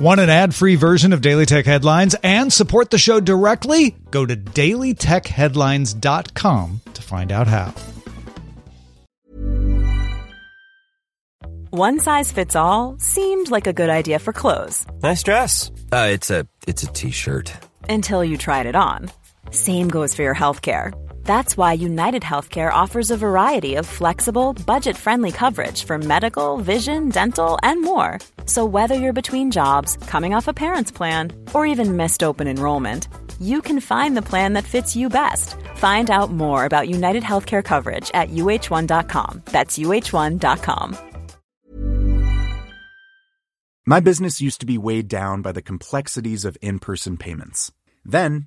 Want an ad free version of Daily Tech Headlines and support the show directly? Go to dailytechheadlines.com to find out how. One size fits all seemed like a good idea for clothes Nice dress. Uh, it's a it's a t-shirt. until you tried it on. Same goes for your healthcare. That's why United Healthcare offers a variety of flexible, budget friendly coverage for medical, vision, dental, and more. So, whether you're between jobs, coming off a parent's plan, or even missed open enrollment, you can find the plan that fits you best. Find out more about United Healthcare coverage at uh1.com. That's uh1.com. My business used to be weighed down by the complexities of in person payments. Then,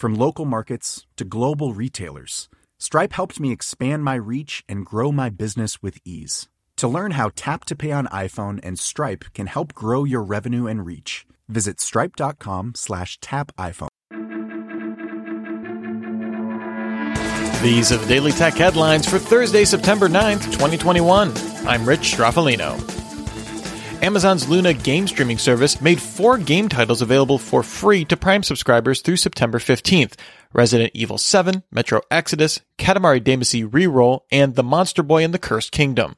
From local markets to global retailers, Stripe helped me expand my reach and grow my business with ease. To learn how Tap to Pay on iPhone and Stripe can help grow your revenue and reach, visit stripe.com slash tap iPhone. These are the Daily Tech headlines for Thursday, September 9th, 2021. I'm Rich Stroffolino. Amazon's Luna game streaming service made four game titles available for free to Prime subscribers through September 15th Resident Evil 7, Metro Exodus, Katamari Damacy Reroll, and The Monster Boy and the Cursed Kingdom.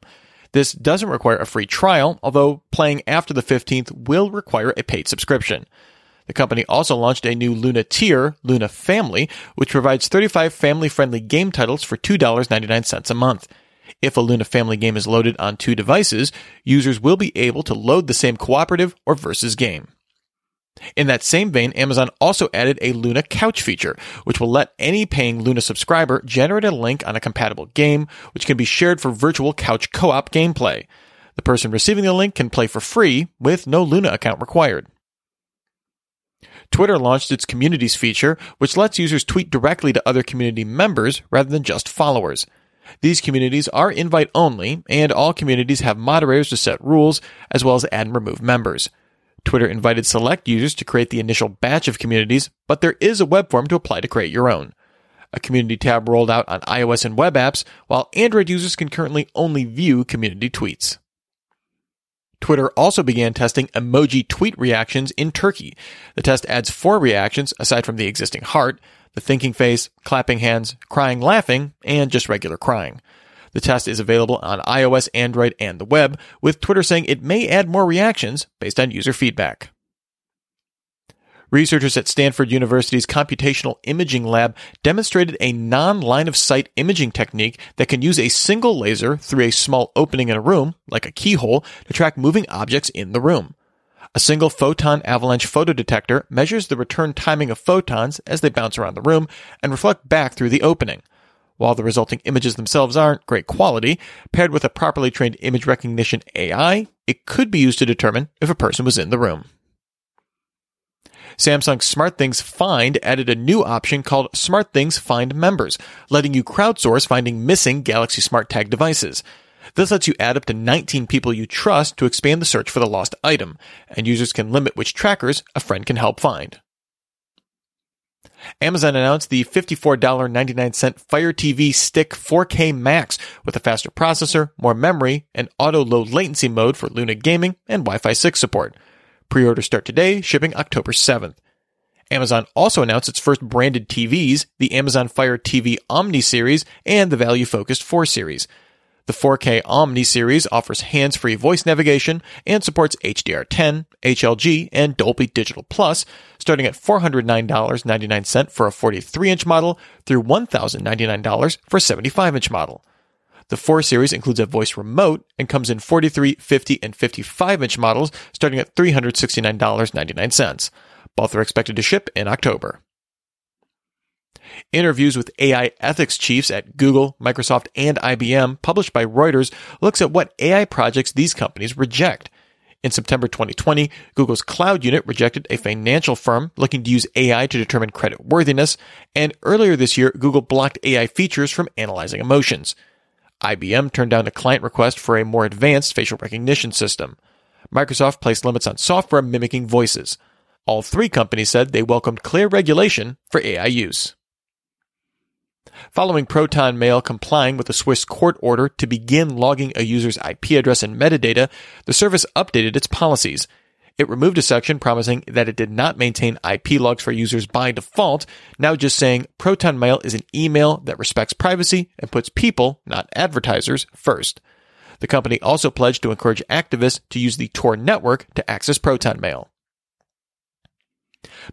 This doesn't require a free trial, although playing after the 15th will require a paid subscription. The company also launched a new Luna tier, Luna Family, which provides 35 family friendly game titles for $2.99 a month. If a Luna Family game is loaded on two devices, users will be able to load the same cooperative or versus game. In that same vein, Amazon also added a Luna Couch feature, which will let any paying Luna subscriber generate a link on a compatible game, which can be shared for virtual couch co-op gameplay. The person receiving the link can play for free with no Luna account required. Twitter launched its communities feature, which lets users tweet directly to other community members rather than just followers. These communities are invite only, and all communities have moderators to set rules, as well as add and remove members. Twitter invited select users to create the initial batch of communities, but there is a web form to apply to create your own. A community tab rolled out on iOS and web apps, while Android users can currently only view community tweets. Twitter also began testing emoji tweet reactions in Turkey. The test adds four reactions aside from the existing heart, the thinking face, clapping hands, crying laughing, and just regular crying. The test is available on iOS, Android, and the web, with Twitter saying it may add more reactions based on user feedback. Researchers at Stanford University's Computational Imaging Lab demonstrated a non line of sight imaging technique that can use a single laser through a small opening in a room, like a keyhole, to track moving objects in the room. A single photon avalanche photodetector measures the return timing of photons as they bounce around the room and reflect back through the opening. While the resulting images themselves aren't great quality, paired with a properly trained image recognition AI, it could be used to determine if a person was in the room. Samsung SmartThings Find added a new option called SmartThings Find Members, letting you crowdsource finding missing Galaxy Smart Tag devices. This lets you add up to 19 people you trust to expand the search for the lost item, and users can limit which trackers a friend can help find. Amazon announced the $54.99 Fire TV Stick 4K Max with a faster processor, more memory, and auto low latency mode for Luna gaming and Wi Fi 6 support. Pre orders start today, shipping October 7th. Amazon also announced its first branded TVs, the Amazon Fire TV Omni series and the value focused 4 series. The 4K Omni series offers hands free voice navigation and supports HDR10, HLG, and Dolby Digital Plus, starting at $409.99 for a 43 inch model through $1,099 for a 75 inch model. The 4 series includes a voice remote and comes in 43, 50, and 55 inch models starting at $369.99. Both are expected to ship in October. Interviews with AI ethics chiefs at Google, Microsoft, and IBM, published by Reuters, looks at what AI projects these companies reject. In September 2020, Google's cloud unit rejected a financial firm looking to use AI to determine credit worthiness, and earlier this year, Google blocked AI features from analyzing emotions. IBM turned down a client request for a more advanced facial recognition system. Microsoft placed limits on software mimicking voices. All three companies said they welcomed clear regulation for AI use. Following Proton Mail complying with a Swiss court order to begin logging a user's IP address and metadata, the service updated its policies. It removed a section promising that it did not maintain IP logs for users by default, now just saying Proton Mail is an email that respects privacy and puts people, not advertisers, first. The company also pledged to encourage activists to use the Tor network to access Proton Mail.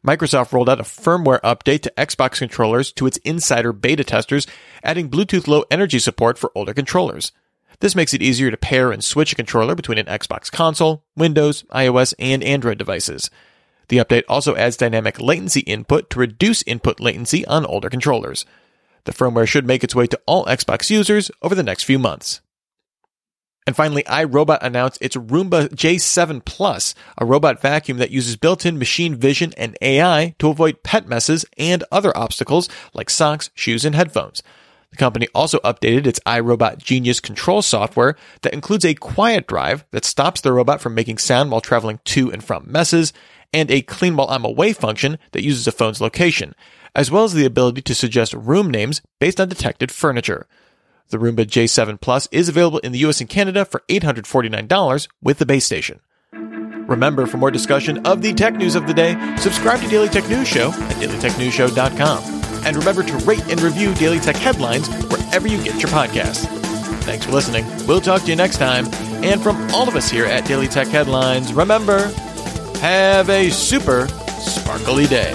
Microsoft rolled out a firmware update to Xbox controllers to its insider beta testers, adding Bluetooth Low Energy support for older controllers. This makes it easier to pair and switch a controller between an Xbox console, Windows, iOS, and Android devices. The update also adds dynamic latency input to reduce input latency on older controllers. The firmware should make its way to all Xbox users over the next few months. And finally, iRobot announced its Roomba J7 Plus, a robot vacuum that uses built-in machine vision and AI to avoid pet messes and other obstacles like socks, shoes, and headphones. The company also updated its iRobot Genius control software that includes a quiet drive that stops the robot from making sound while traveling to and from messes, and a clean while I'm away function that uses a phone's location, as well as the ability to suggest room names based on detected furniture. The Roomba J7 Plus is available in the US and Canada for $849 with the base station. Remember, for more discussion of the tech news of the day, subscribe to Daily Tech News Show at dailytechnewsshow.com. And remember to rate and review Daily Tech headlines wherever you get your podcasts. Thanks for listening. We'll talk to you next time. And from all of us here at Daily Tech Headlines, remember, have a super sparkly day.